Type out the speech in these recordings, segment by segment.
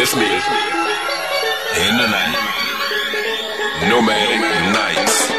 with me in the night. Nomadic Nights.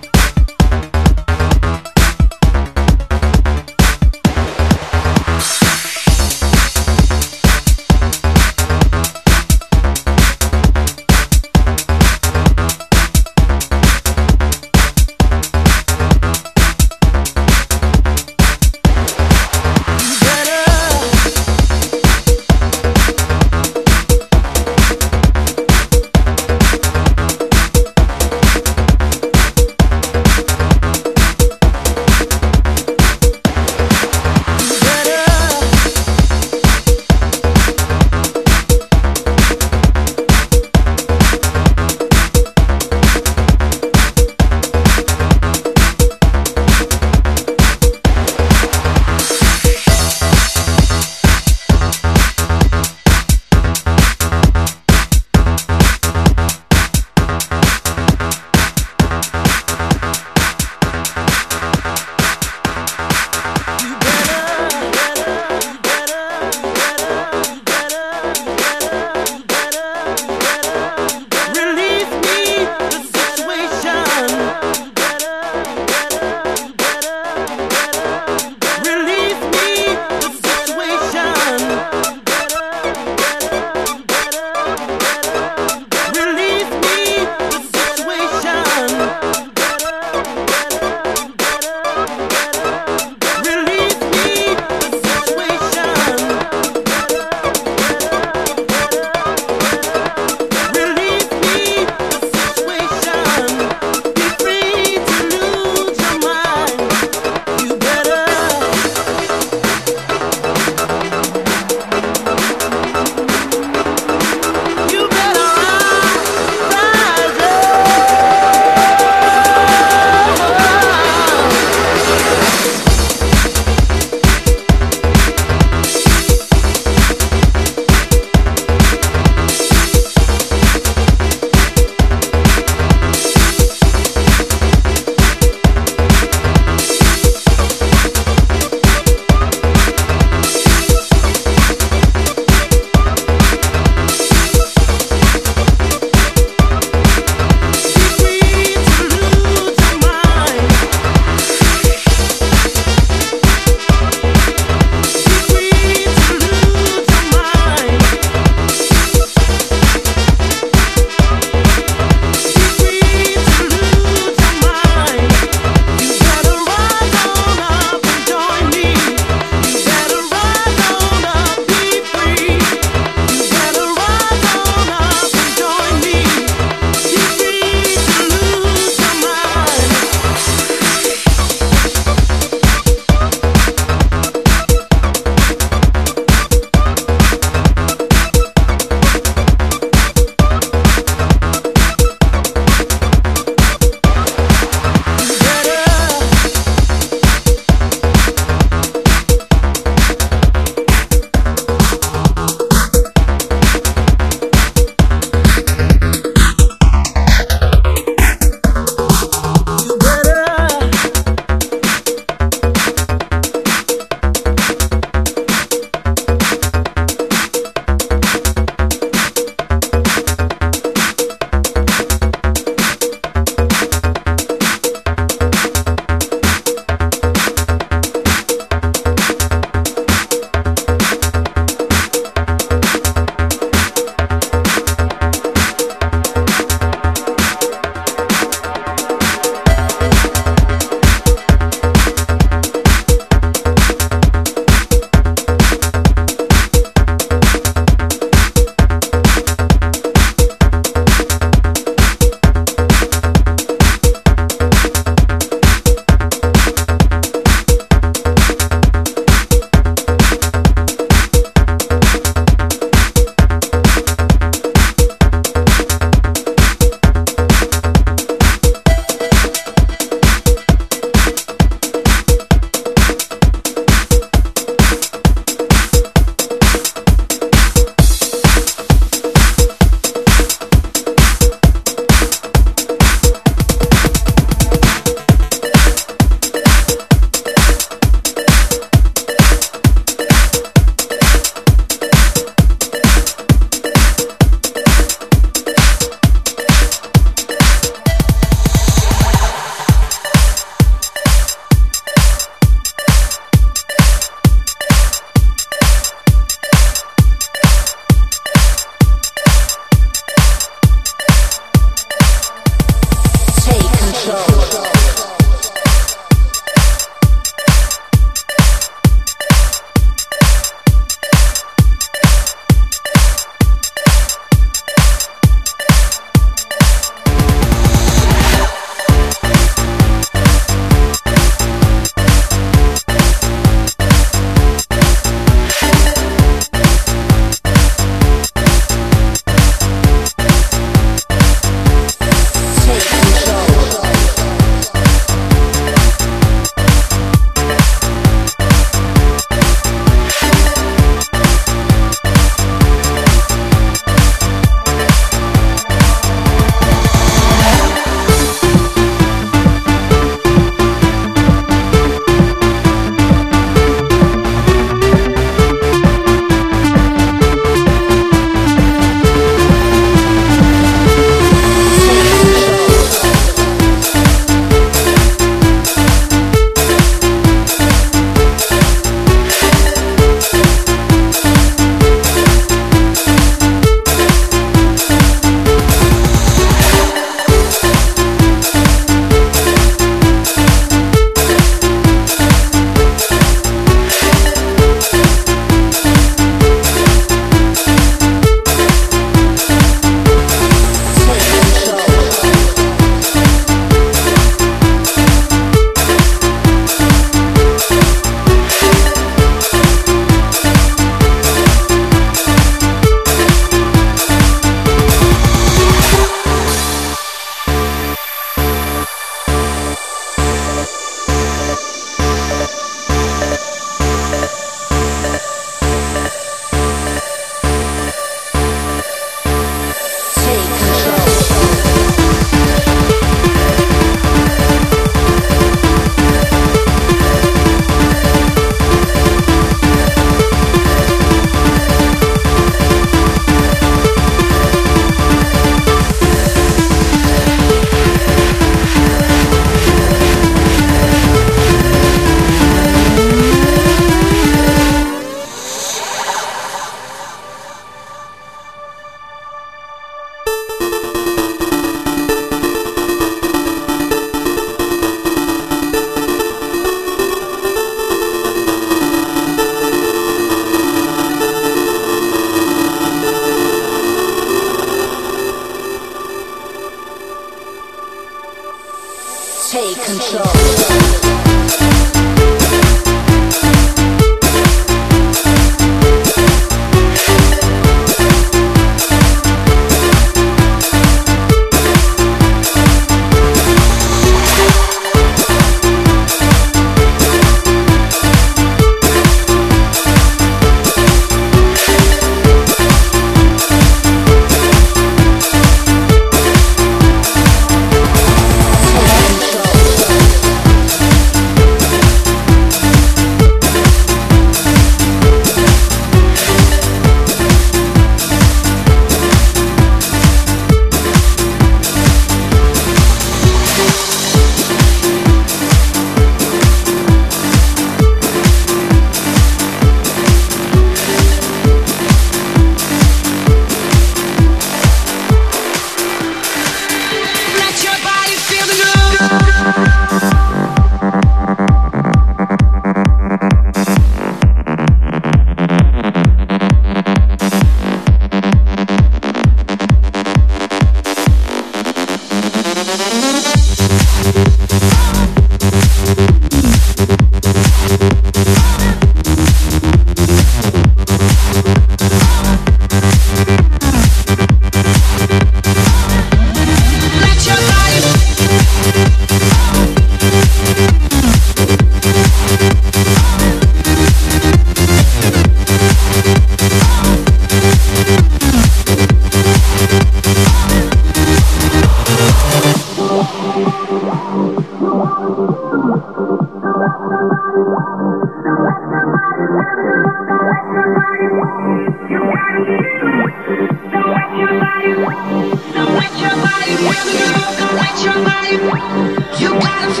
You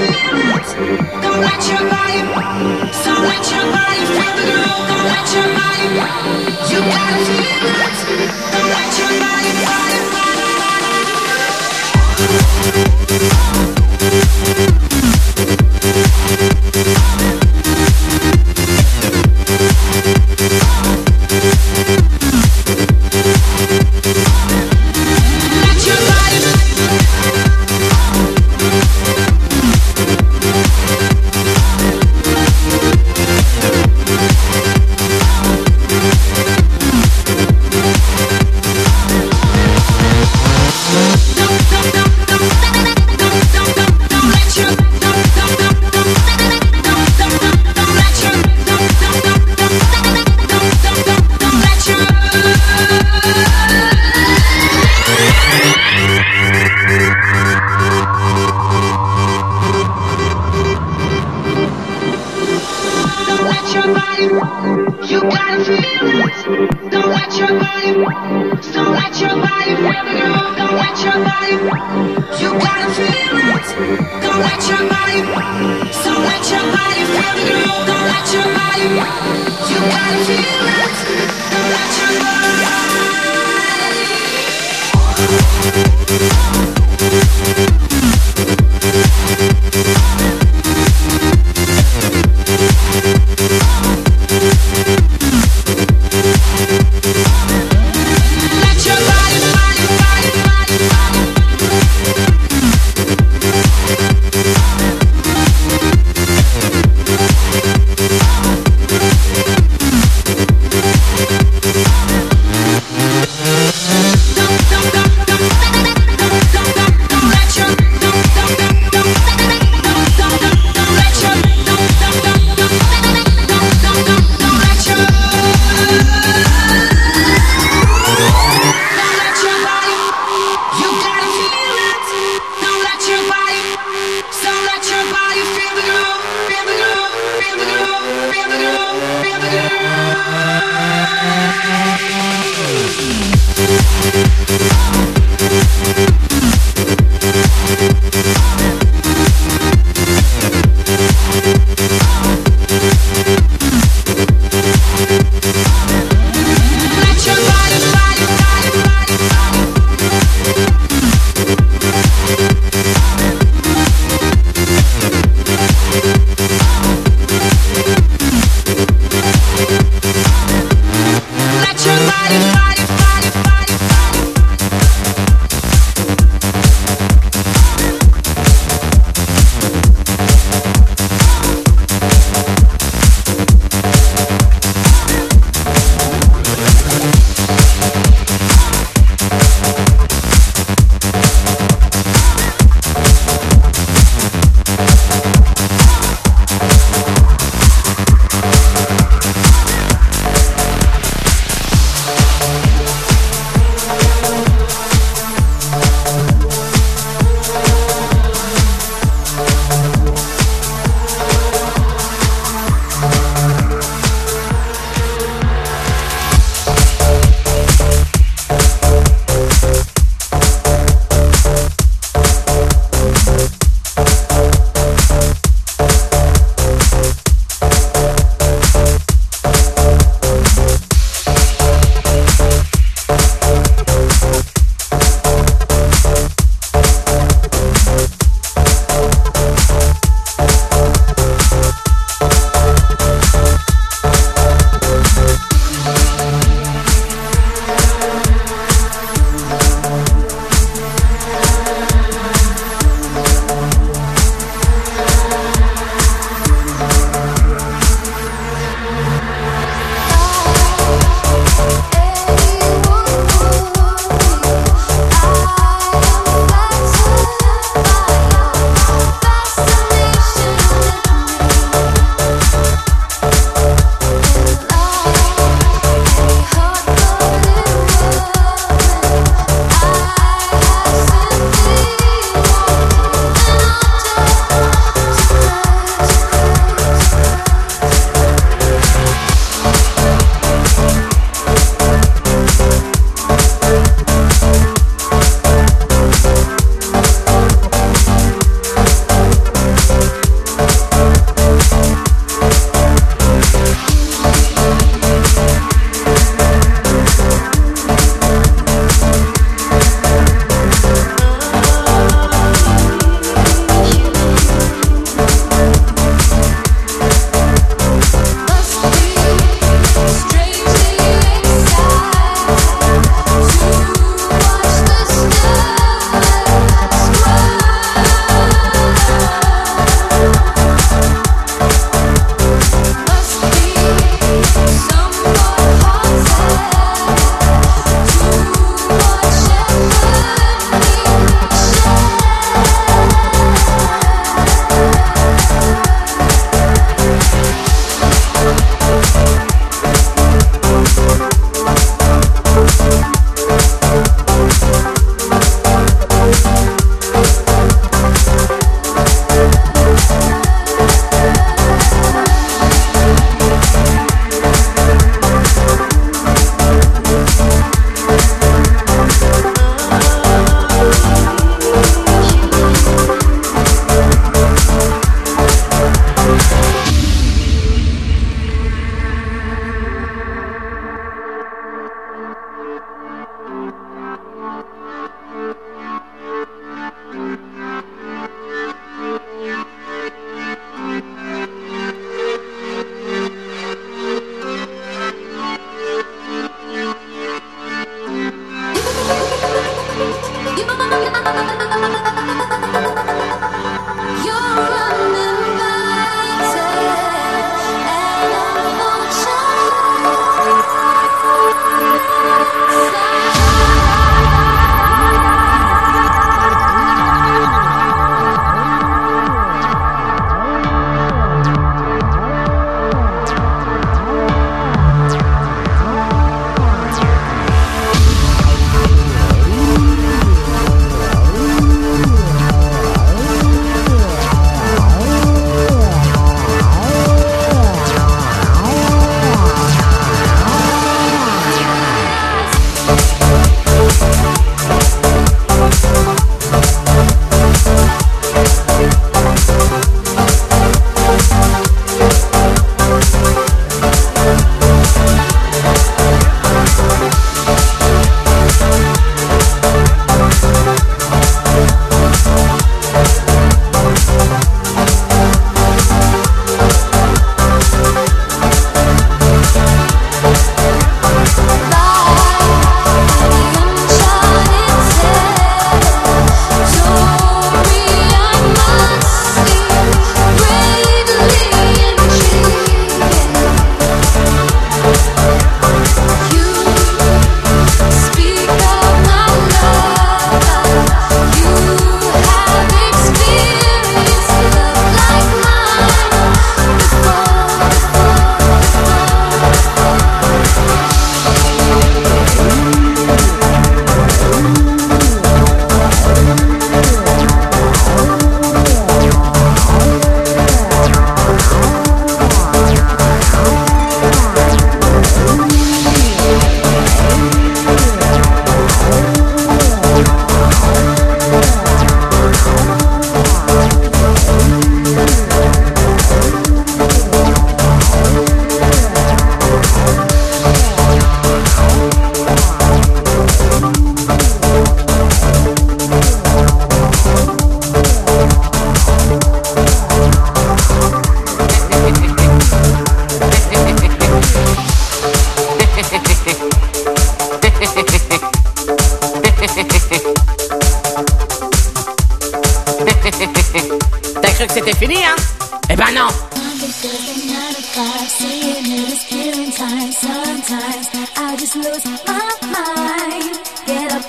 gotta feel it.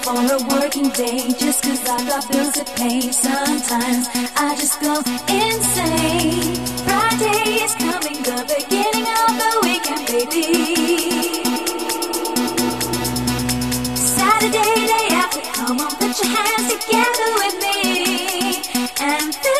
for a working day just cause I got bills to pay. Sometimes I just go insane. Friday is coming, the beginning of the weekend, baby. Saturday, day after, come on, put your hands together with me and.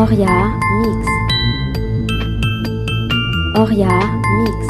Oria Mix. Oria Mix.